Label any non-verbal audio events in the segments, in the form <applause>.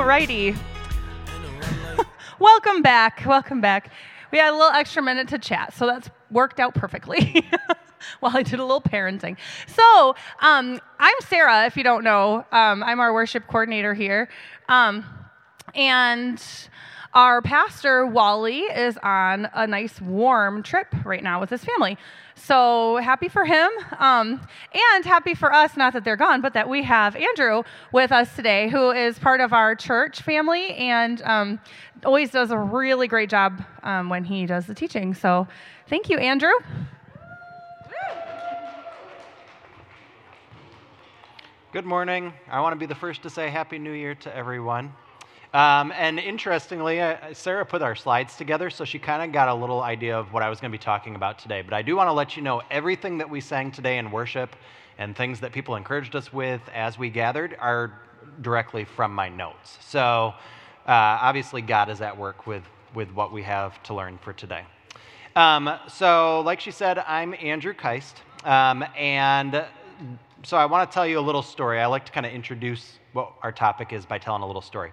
Alrighty. <laughs> Welcome back. Welcome back. We had a little extra minute to chat, so that's worked out perfectly. <laughs> While I did a little parenting. So, um, I'm Sarah, if you don't know. Um, I'm our worship coordinator here. Um, and our pastor, Wally, is on a nice warm trip right now with his family. So happy for him um, and happy for us, not that they're gone, but that we have Andrew with us today, who is part of our church family and um, always does a really great job um, when he does the teaching. So thank you, Andrew. Good morning. I want to be the first to say Happy New Year to everyone. Um, and interestingly, uh, Sarah put our slides together, so she kind of got a little idea of what I was going to be talking about today. But I do want to let you know everything that we sang today in worship and things that people encouraged us with as we gathered are directly from my notes. So uh, obviously, God is at work with, with what we have to learn for today. Um, so, like she said, I'm Andrew Kiste. Um, and so I want to tell you a little story. I like to kind of introduce what our topic is by telling a little story.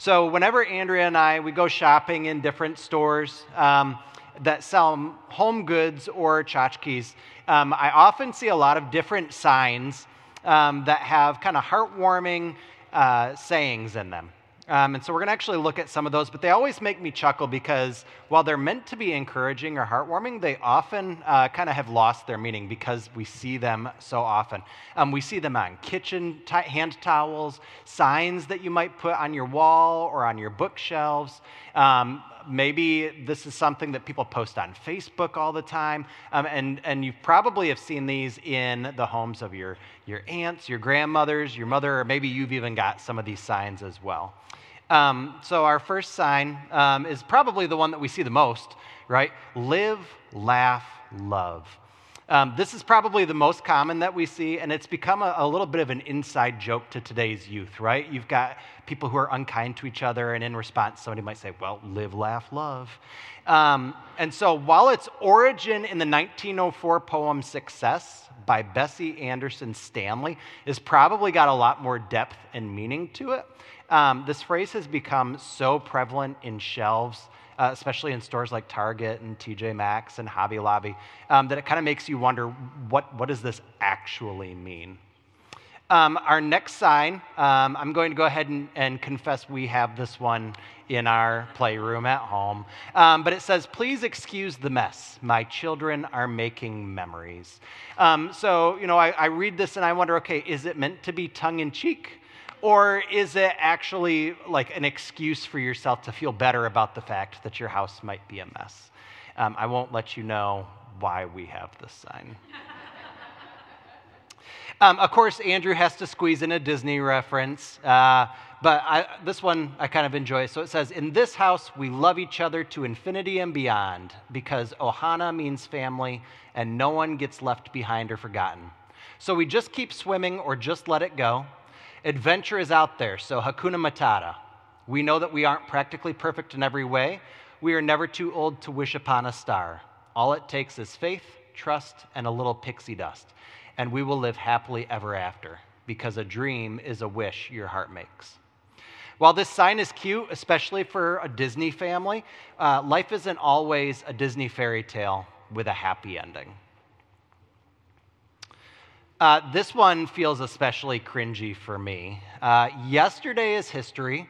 So whenever Andrea and I we go shopping in different stores um, that sell home goods or tchotchkes, um, I often see a lot of different signs um, that have kind of heartwarming uh, sayings in them. Um, and so we're going to actually look at some of those, but they always make me chuckle because while they're meant to be encouraging or heartwarming, they often uh, kind of have lost their meaning because we see them so often. Um, we see them on kitchen t- hand towels, signs that you might put on your wall or on your bookshelves. Um, maybe this is something that people post on Facebook all the time, um, and, and you probably have seen these in the homes of your, your aunts, your grandmothers, your mother, or maybe you've even got some of these signs as well. Um, so, our first sign um, is probably the one that we see the most, right? Live, laugh, love. Um, this is probably the most common that we see, and it's become a, a, little bit of an inside joke to today's youth, right? You've got people who are unkind to each other, and in response, somebody might say, Well, live, laugh, love. Um, and so, while its origin in the 1904 poem Success by Bessie Anderson Stanley is probably got a lot more depth and meaning to it, um, this phrase has become so prevalent in shelves, uh, especially in stores like Target and TJ Maxx and Hobby Lobby, um, that it kind of makes you wonder what, what does this actually mean? Um, our next sign, um, I'm going to go ahead and, and, confess we have this one in our playroom at home. Um, but it says, Please excuse the mess. My children are making memories. Um, so, you know, I, I read this and I wonder okay, is it meant to be tongue in cheek? Or is it actually like an excuse for yourself to feel better about the fact that your house might be a mess? Um, I won't let you know why we have this sign. <laughs> um, of course, Andrew has to squeeze in a Disney reference, uh, but I, this one I kind of enjoy. So it says, In this house, we love each other to infinity and beyond because Ohana means family and no one gets left behind or forgotten. So we just keep swimming or just let it go. Adventure is out there, so Hakuna Matata. We know that we aren't practically perfect in every way. We are never too old to wish upon a star. All it takes is faith, trust, and a little pixie dust, and we will live happily ever after, because a dream is a wish your heart makes. While this sign is cute, especially for a Disney family, uh, life isn't always a Disney fairy tale with a happy ending. Uh, this one feels especially cringy for me. Uh, yesterday is history,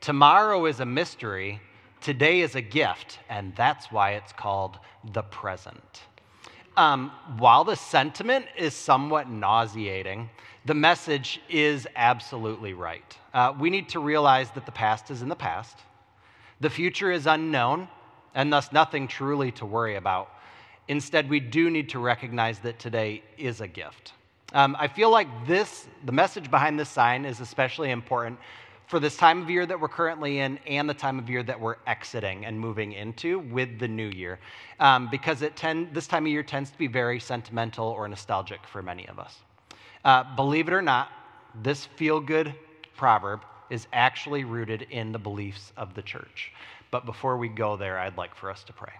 tomorrow is a mystery, today is a gift, and that's why it's called the present. Um, while the sentiment is somewhat nauseating, the message is absolutely right. Uh, we need to realize that the past is in the past, the future is unknown, and thus nothing truly to worry about. Instead, we do need to recognize that today is a gift. Um, I feel like this, the message behind this sign is especially important for this time of year that we're currently in and the time of year that we're exiting and moving into with the new year. Um, because it tend, this time of year tends to be very sentimental or nostalgic for many of us. Uh, believe it or not, this feel good proverb is actually rooted in the beliefs of the church. But before we go there, I'd like for us to pray.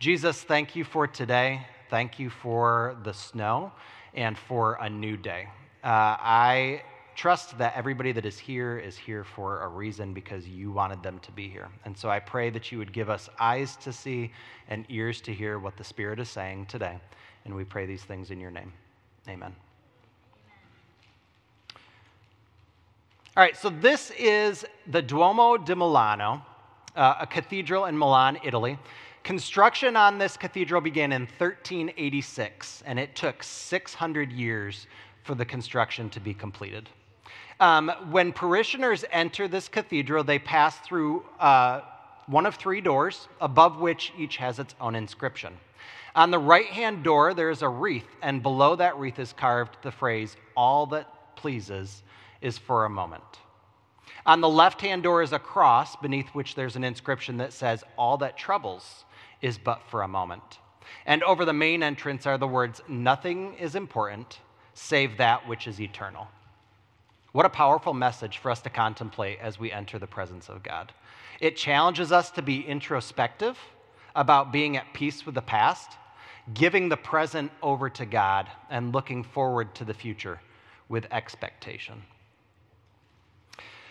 Jesus, thank you for today. Thank you for the snow and for a new day. Uh, I trust that everybody that is here is here for a reason because you wanted them to be here. And so I pray that you would give us eyes to see and ears to hear what the Spirit is saying today. And we pray these things in your name. Amen. All right, so this is the Duomo di Milano, uh, a cathedral in Milan, Italy. Construction on this cathedral began in 1386, and it took 600 years for the construction to be completed. Um, when parishioners enter this cathedral, they pass through uh, one of three doors, above which each has its own inscription. On the right hand door, there is a wreath, and below that wreath is carved the phrase, All that pleases is for a moment. On the left hand door is a cross, beneath which there's an inscription that says, All that troubles is but for a moment. And over the main entrance are the words, Nothing is important save that which is eternal. What a powerful message for us to contemplate as we enter the presence of God. It challenges us to be introspective about being at peace with the past, giving the present over to God, and looking forward to the future with expectation.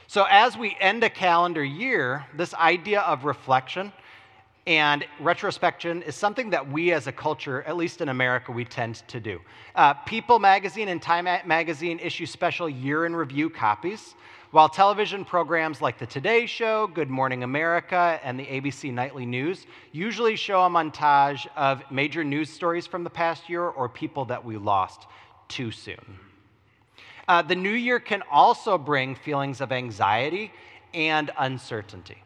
So, as we end a calendar year, this idea of reflection and retrospection is something that we as a culture, at least in America, we tend to do. Uh, People magazine and Time magazine issue special year in review copies, while television programs like The Today Show, Good Morning America, and the ABC Nightly News usually show a montage of major news stories from the past year or people that we lost too soon. Uh, the new year can also bring feelings of anxiety and uncertainty.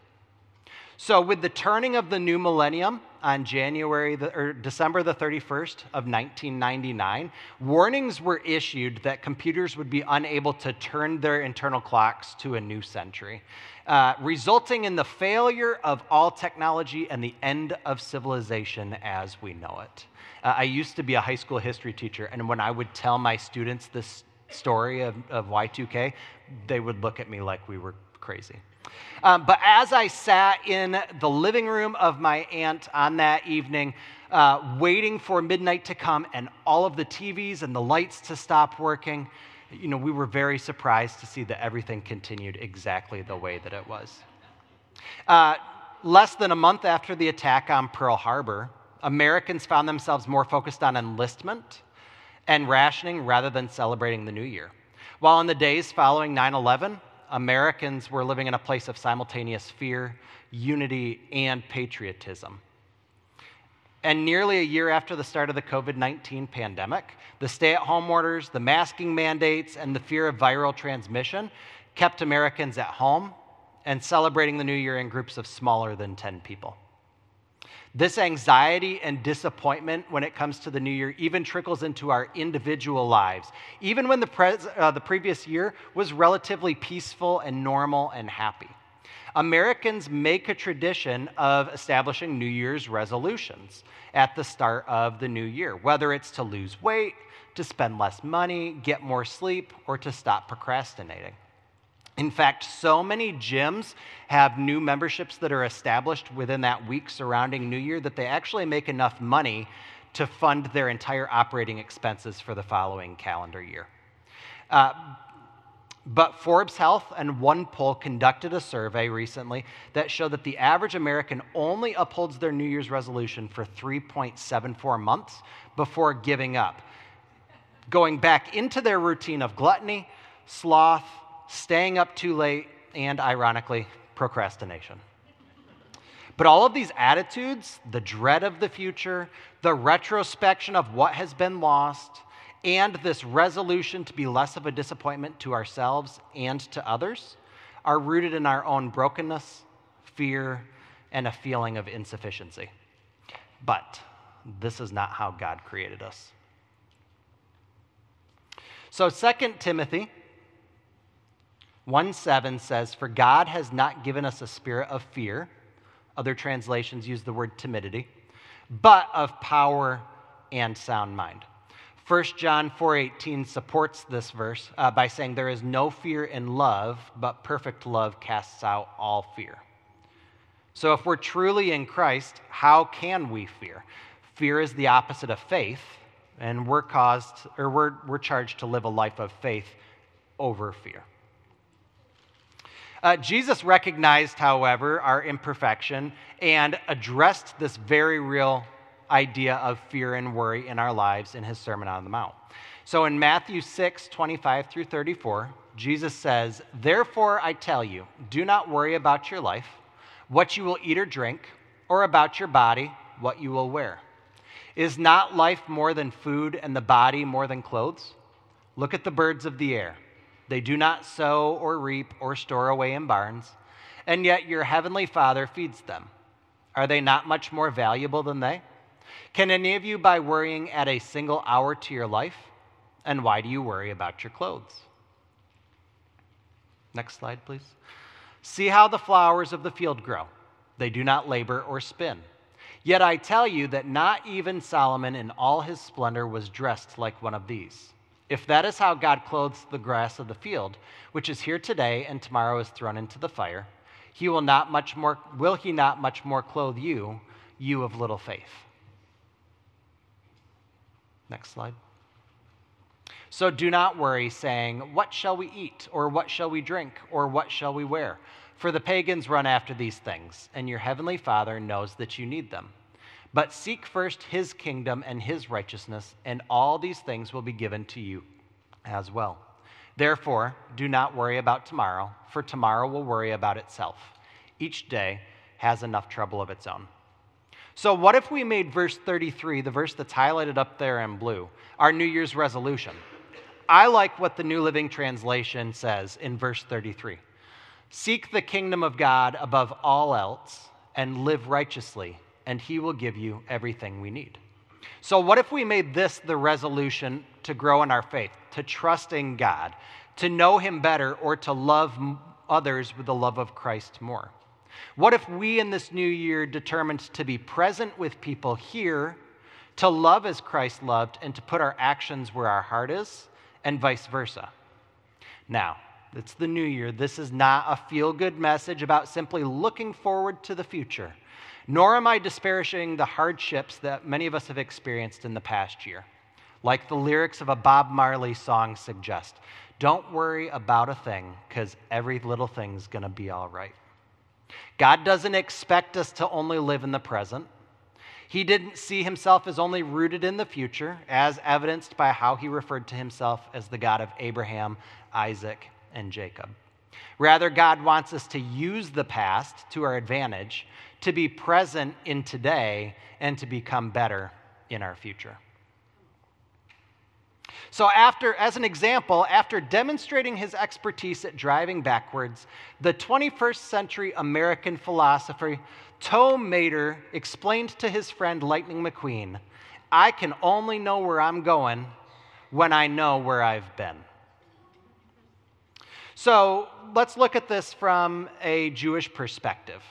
So, with the turning of the new millennium on January the, or December the 31st of 1999, warnings were issued that computers would be unable to turn their internal clocks to a new century, uh, resulting in the failure of all technology and the end of civilization as we know it. Uh, I used to be a high school history teacher, and when I would tell my students this story of, of Y2K, they would look at me like we were crazy. Um, but as I sat in the living room of my aunt on that evening, uh, waiting for midnight to come and all of the TVs and the lights to stop working, you know, we were very surprised to see that everything continued exactly the way that it was. Uh, less than a month after the attack on Pearl Harbor, Americans found themselves more focused on enlistment and rationing rather than celebrating the new year. While in the days following 9 11, Americans were living in a place of simultaneous fear, unity, and patriotism. And nearly a year after the start of the COVID 19 pandemic, the stay at home orders, the masking mandates, and the fear of viral transmission kept Americans at home and celebrating the new year in groups of smaller than 10 people. This anxiety and disappointment when it comes to the new year even trickles into our individual lives. Even when the, pres- uh, the previous year was relatively peaceful and normal and happy. Americans make a tradition of establishing New Year's resolutions at the start of the new year, whether it's to lose weight, to spend less money, get more sleep, or to stop procrastinating. In fact, so many gyms have new memberships that are established within that week surrounding New Year that they actually make enough money to fund their entire operating expenses for the following calendar year. Uh, but Forbes Health and OnePoll conducted a survey recently that showed that the average American only upholds their New Year's resolution for 3.74 months before giving up, going back into their routine of gluttony, sloth, staying up too late, and ironically, procrastination. But all of these attitudes, the dread of the future, the retrospection of what has been lost, and this resolution to be less of a disappointment to ourselves and to others, are rooted in our own brokenness, fear, and a feeling of insufficiency. But this is not how God created us. So, 2 Timothy 1 7 says, For God has not given us a spirit of fear. Other translations use the word timidity, but of power and sound mind. 1 John 4:18 supports this verse uh, by saying there is no fear in love, but perfect love casts out all fear. So if we're truly in Christ, how can we fear? Fear is the opposite of faith, and we're caused or we're, we're charged to live a life of faith over fear. Uh, Jesus recognized, however, our imperfection and addressed this very real idea of fear and worry in our lives in his Sermon on the Mount. So in Matthew 6, 25 through 34, Jesus says, Therefore I tell you, do not worry about your life, what you will eat or drink, or about your body, what you will wear. Is not life more than food and the body more than clothes? Look at the birds of the air. They do not sow or reap or store away in barns, and yet your heavenly Father feeds them. Are they not much more valuable than they? Can any of you, by worrying, add a single hour to your life? And why do you worry about your clothes? Next slide, please. See how the flowers of the field grow. They do not labor or spin. Yet I tell you that not even Solomon in all his splendor was dressed like one of these. If that is how God clothes the grass of the field, which is here today and tomorrow is thrown into the fire, he will not much more will he not much more clothe you, you of little faith. Next slide. So do not worry, saying, What shall we eat, or what shall we drink, or what shall we wear? For the pagans run after these things, and your heavenly Father knows that you need them. But seek first his kingdom and his righteousness, and all these things will be given to you as well. Therefore, do not worry about tomorrow, for tomorrow will worry about itself. Each day has enough trouble of its own. So, what if we made verse 33, the verse that's highlighted up there in blue, our New Year's resolution? I like what the New Living Translation says in verse 33 Seek the kingdom of God above all else and live righteously, and he will give you everything we need. So, what if we made this the resolution to grow in our faith, to trust in God, to know him better, or to love others with the love of Christ more? What if we in this new year determined to be present with people here, to love as Christ loved, and to put our actions where our heart is, and vice versa. Now, it's the new year. This is not a feel good message about simply looking forward to the future, nor am I disparaging the hardships that many of us have experienced in the past year. Like the lyrics of a Bob Marley song suggest don't worry about a thing, because every little thing's going to be all right. God doesn't expect us to only live in the present. He didn't see himself as only rooted in the future, as evidenced by how he referred to himself as the God of Abraham, Isaac, and Jacob. Rather, God wants us to use the past to our advantage, to be present in today, and to become better in our future. So, after, as an example, after demonstrating his expertise at driving backwards, the 21st century American philosopher Tow Mater explained to his friend Lightning McQueen, I can only know where I'm going when I know where I've been. So let's look at this from a Jewish perspective.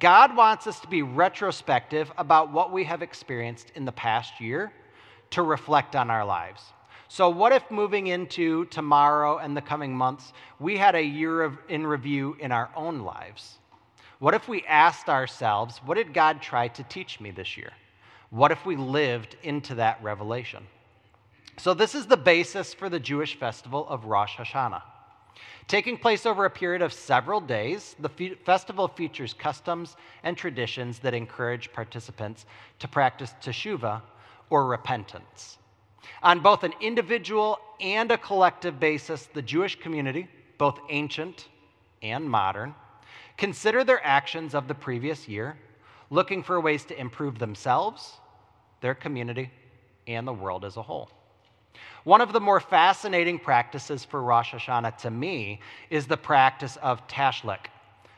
God wants us to be retrospective about what we have experienced in the past year to reflect on our lives. So, what if moving into tomorrow and the coming months, we had a year of, in review in our own lives? What if we asked ourselves, what did God try to teach me this year? What if we lived into that revelation? So, this is the basis for the Jewish festival of Rosh Hashanah. Taking place over a period of several days, the fe- festival features customs and traditions that encourage participants to practice teshuvah or repentance. On both an individual and a collective basis, the Jewish community, both ancient and modern, consider their actions of the previous year, looking for ways to improve themselves, their community, and the world as a whole. One of the more fascinating practices for Rosh Hashanah to me is the practice of tashlik,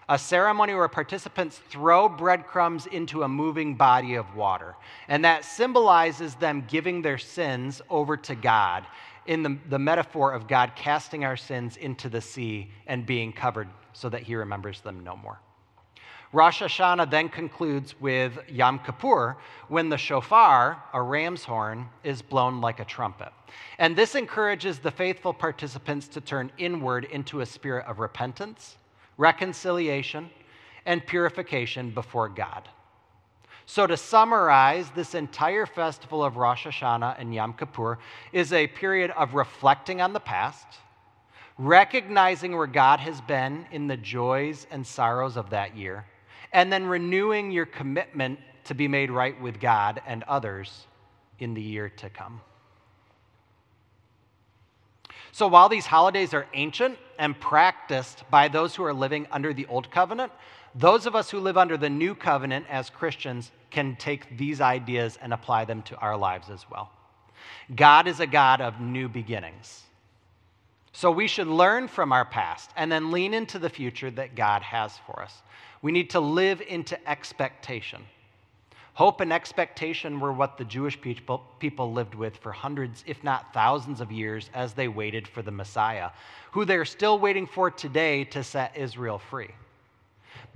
a ceremony where participants throw breadcrumbs into a moving body of water. And that symbolizes them giving their sins over to God in the, the metaphor of God casting our sins into the sea and being covered so that he remembers them no more. Rosh Hashanah then concludes with Yom Kippur, when the shofar, a ram's horn, is blown like a trumpet. And this encourages the faithful participants to turn inward into a spirit of repentance, reconciliation, and purification before God. So, to summarize, this entire festival of Rosh Hashanah and Yom Kippur is a period of reflecting on the past recognizing where God has been in the joys and sorrows of that year, and then renewing your commitment to be made right with God and others in the year to come. So while these holidays are ancient and practiced by those who are living under the old covenant, those of us who live under the new covenant as Christians can take these ideas and apply them to our lives as well. God is a God of new beginnings. So we should learn from our past and then lean into the future that God has for us. We need to live into expectation. Hope and expectation were what the Jewish people, people lived with for hundreds, if not thousands, of years as they waited for the Messiah, who they're still waiting for today to set Israel free.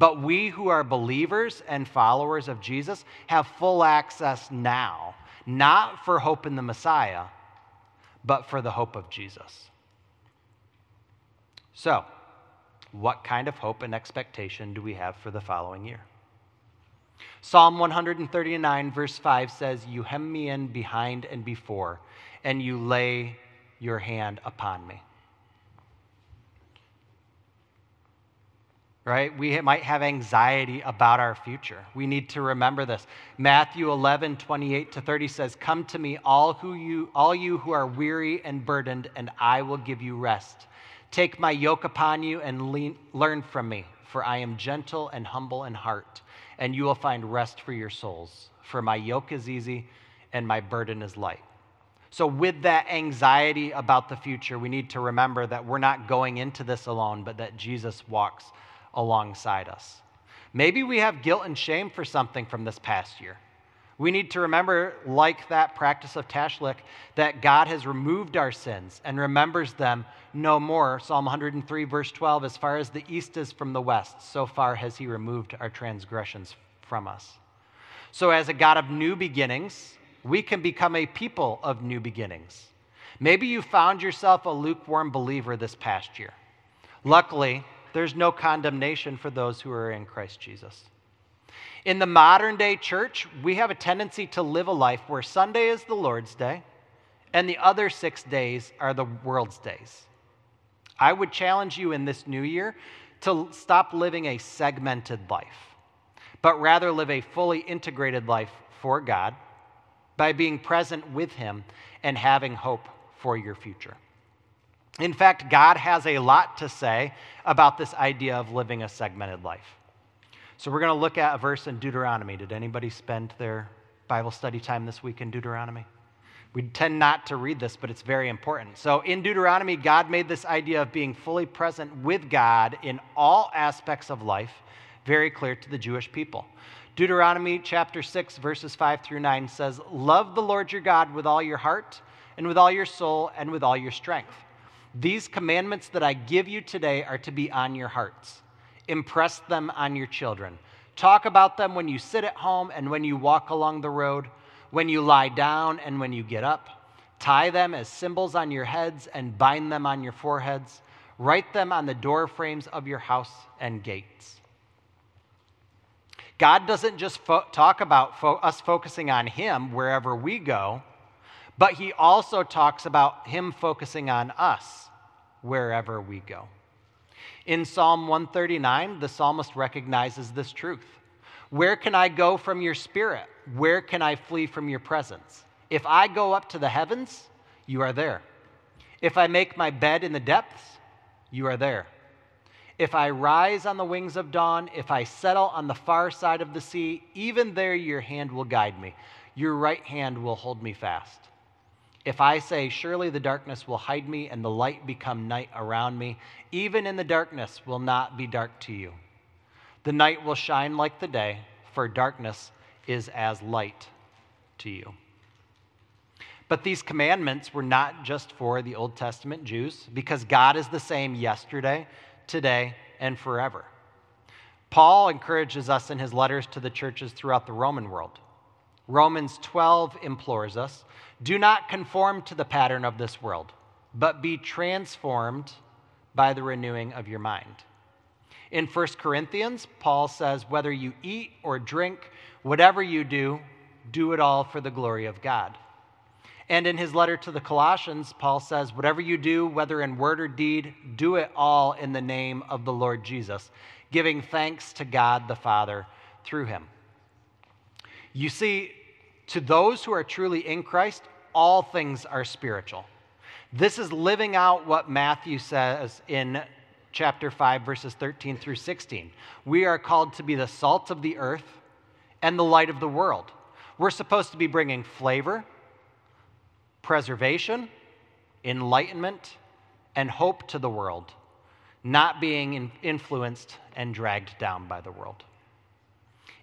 But we who are believers and followers of Jesus have full access now, not for hope in the Messiah, but for the hope of Jesus. So, what kind of hope and expectation do we have for the following year? Psalm 139, verse 5 says, You hem me in behind and before, and you lay your hand upon me. Right? We might have anxiety about our future. We need to remember this. Matthew 11, 28 to 30 says, Come to me, all, who you, all you who are weary and burdened, and I will give you rest. Take my yoke upon you and lean, learn from me, for I am gentle and humble in heart and you will find rest for your souls. For my yoke is easy and my burden is light. So, with that anxiety about the future, we need to remember that we're not going into this alone, but that Jesus walks alongside us. Maybe we have guilt and shame for something from this past year. We need to remember, like that practice of Tashlich, that God has removed our sins and remembers them no more. Psalm 103, verse 12 As far as the east is from the west, so far has He removed our transgressions from us. So, as a God of new beginnings, we can become a people of new beginnings. Maybe you found yourself a lukewarm believer this past year. Luckily, there's no condemnation for those who are in Christ Jesus. In the modern day church, we have a tendency to live a life where Sunday is the Lord's day and the other six days are the world's days. I would challenge you in this new year to stop living a segmented life, but rather live a fully integrated life for God by being present with Him and having hope for your future. In fact, God has a lot to say about this idea of living a segmented life. So we're going to look at a verse in Deuteronomy. Did anybody spend their Bible study time this week in Deuteronomy? We tend not to read this, but it's very important. So in Deuteronomy, God made this idea of being fully present with God in all aspects of life very clear to the Jewish people. Deuteronomy chapter 6, verses 5 through 9 says, Love the Lord your God with all your heart, and with all your soul, and with all your strength. These commandments that I give you today are to be on your hearts. Impress them on your children. Talk about them when you sit at home and when you walk along the road, when you lie down and when you get up. Tie them as symbols on your heads and bind them on your foreheads. Write them on the door frames of your house and gates. God doesn't just fo- talk about fo- us focusing on Him wherever we go, but He also talks about Him focusing on us wherever we go. In Psalm 139, the psalmist recognizes this truth. Where can I go from your spirit? Where can I flee from your presence? If I go up to the heavens, you are there. If I make my bed in the depths, you are there. If I rise on the wings of dawn, if I settle on the far side of the sea, even there your hand will guide me. Your right hand will hold me fast. If I say, Surely the darkness will hide me and the light become night around me, even in the darkness will not be dark to you. The night will shine like the day, for darkness is as light to you. But these commandments were not just for the Old Testament Jews, because God is the same yesterday, today, and forever. Paul encourages us in his letters to the churches throughout the Roman world. Romans 12 implores us do not conform to the pattern of this world, but be transformed by the renewing of your mind. In 1 Corinthians, Paul says, whether you eat or drink, whatever you do, do it all for the glory of God. And in his letter to the Colossians, Paul says, Whatever you do, whether in word or deed, do it all in the name of the Lord Jesus, giving thanks to God the Father through him. You see, to those who are truly in Christ, all things are spiritual. This is living out what Matthew says in chapter 5, verses 13 through 16. We are called to be the salt of the earth and the light of the world. We're supposed to be bringing flavor, preservation, enlightenment, and hope to the world, not being influenced and dragged down by the world.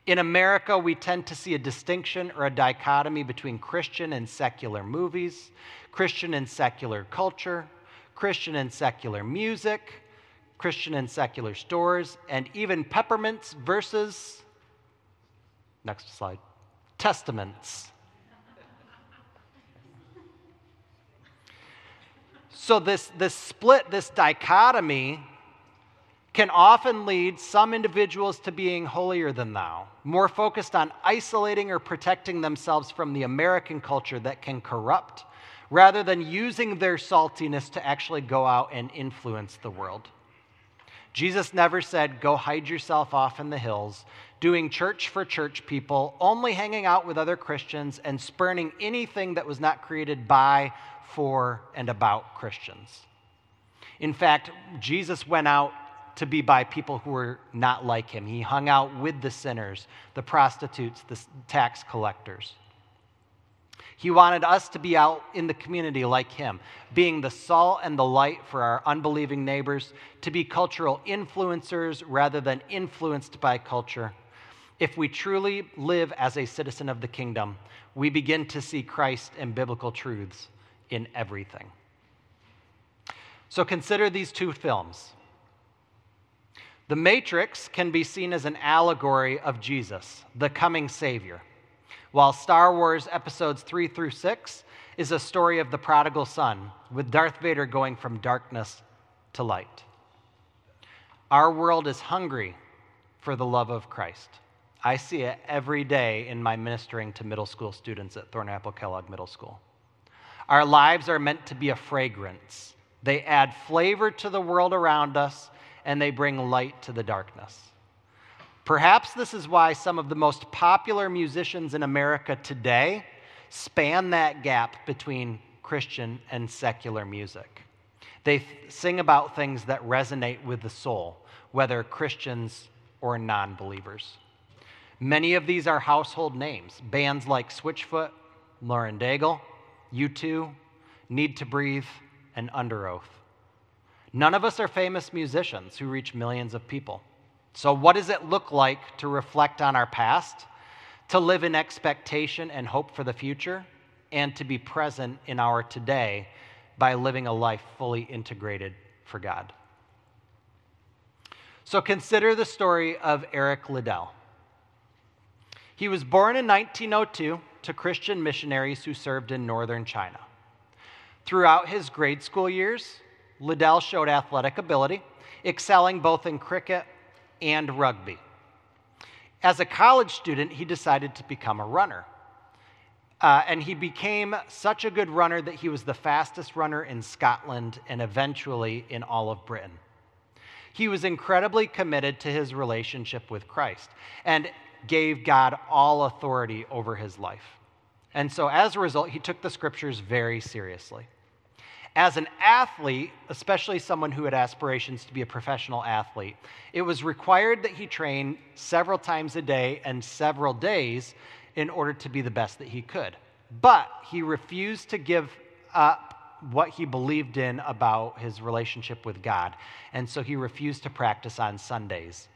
In America, we tend to see a distinction or a dichotomy between Christian and secular movies, Christian and secular culture, Christian and secular music, Christian and secular stores, and even peppermints versus, next slide, testaments. so, this, this split, this dichotomy, can often lead some individuals to being holier than thou, more focused on isolating or protecting themselves from the American culture that can corrupt, rather than using their saltiness to actually go out and influence the world. Jesus never said, Go hide yourself off in the hills, doing church for church people, only hanging out with other Christians, and spurning anything that was not created by, for, and about Christians. In fact, Jesus went out to be by people who were not like him. He hung out with the sinners, the prostitutes, the tax collectors. He wanted us to be out in the community like him, being the salt and the light for our unbelieving neighbors, to be cultural influencers rather than influenced by culture. If we truly live as a citizen of the kingdom, we begin to see Christ and biblical truths in everything. So consider these two films. The Matrix can be seen as an allegory of Jesus, the coming Savior while Star Wars episodes 3 through 6 is a story of the prodigal son, with Darth Vader going from darkness to light. Our world is hungry for the love of Christ. I see it every day in my ministering to middle school students at Thornapple Kellogg Middle School. Our lives are meant to be a fragrance. They add flavor to the world around us and they bring light to the darkness. Perhaps this is why some of the most popular musicians in America today span that gap between Christian and secular music. They th- sing about things that resonate with the soul, whether Christians or non believers. Many of these are household names bands like Switchfoot, Lauren Daigle, U2, Need to Breathe, and Underoath. None of us are famous musicians who reach millions of people. So, what does it look like to reflect on our past, to live in expectation and hope for the future, and to be present in our today by living a life fully integrated for God? So, consider the story of Eric Liddell. He was born in 1902 to Christian missionaries who served in northern China. Throughout his grade school years, Liddell showed athletic ability, excelling both in cricket and rugby. As a college student, he decided to become a runner. Uh, and he became such a good runner that he was the fastest runner in Scotland and eventually in all of Britain. He was incredibly committed to his relationship with Christ and gave God all authority over his life. And so, as a result, he took the scriptures very seriously as an athlete, especially someone who had aspirations to be a professional athlete, it was required that he train several times a day and several days in order to be the best that he could. But he refused to give up what he believed in about his relationship with God. And so he refused to practice on Sundays,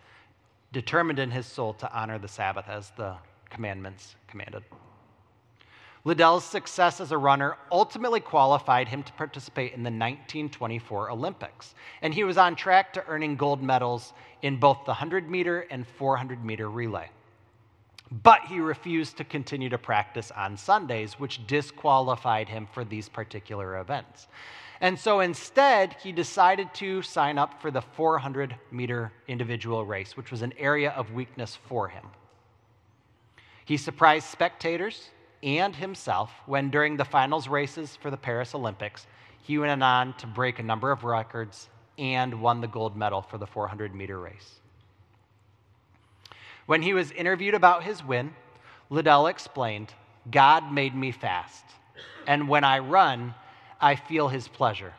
determined in his soul to honor the Sabbath as the commandments commanded. Liddell's success as a runner ultimately qualified him to participate in the 1924 Olympics, and he was on track to earning gold medals in both the 100 meter and 400 meter relay. But he refused to continue to practice on Sundays, which disqualified him for these particular events. And so instead, he decided to sign up for the 400 meter individual race, which was an area of weakness for him. He surprised spectators and himself when, during the finals races for the Paris Olympics, he went on to break a number of records and won the gold medal for the 400 meter race. When he was interviewed about his win, Liddell explained, God made me fast, and when I run, I feel his pleasure.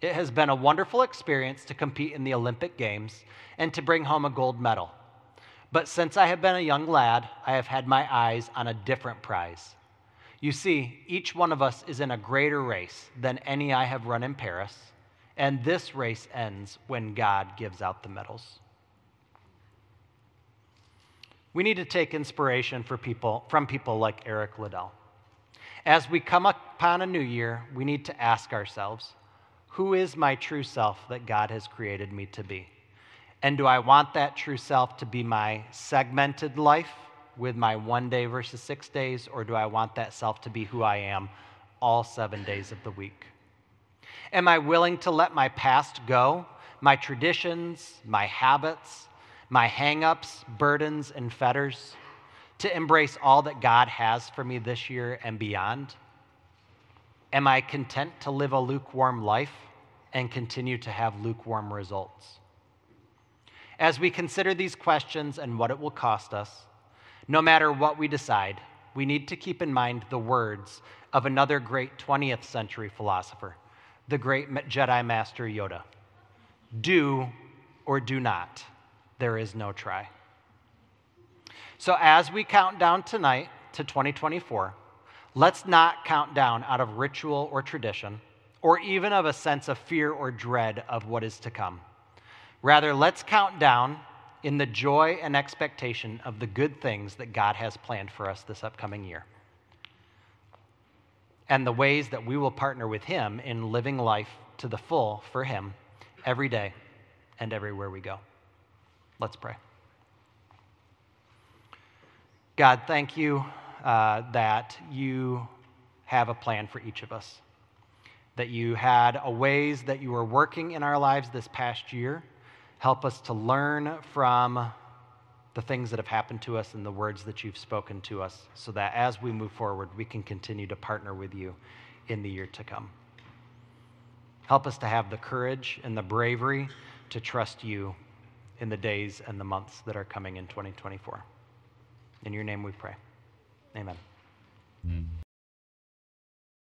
It has been a wonderful experience to compete in the Olympic Games and to bring home a gold medal. But since I have been a young lad, I have had my eyes on a different prize. You see, each one of us is in a greater race than any I have run in Paris, and this race ends when God gives out the medals. We need to take inspiration for people, from people like Eric Liddell. As we come upon a new year, we need to ask ourselves who is my true self that God has created me to be? And do I want that true self to be my segmented life with my one day versus six days, or do I want that self to be who I am all seven days of the week? Am I willing to let my past go, my traditions, my habits, my hangups, burdens, and fetters, to embrace all that God has for me this year and beyond? Am I content to live a lukewarm life and continue to have lukewarm results? As we consider these questions and what it will cost us, no matter what we decide, we need to keep in mind the words of another great 20th century philosopher, the great Jedi Master Yoda Do or do not, there is no try. So, as we count down tonight to 2024, let's not count down out of ritual or tradition, or even of a sense of fear or dread of what is to come. Rather, let's count down in the joy and expectation of the good things that God has planned for us this upcoming year. And the ways that we will partner with Him in living life to the full for Him every day and everywhere we go. Let's pray. God, thank you uh, that you have a plan for each of us, that you had a ways that you were working in our lives this past year Help us to learn from the things that have happened to us and the words that you've spoken to us so that as we move forward, we can continue to partner with you in the year to come. Help us to have the courage and the bravery to trust you in the days and the months that are coming in 2024. In your name we pray. Amen. Mm.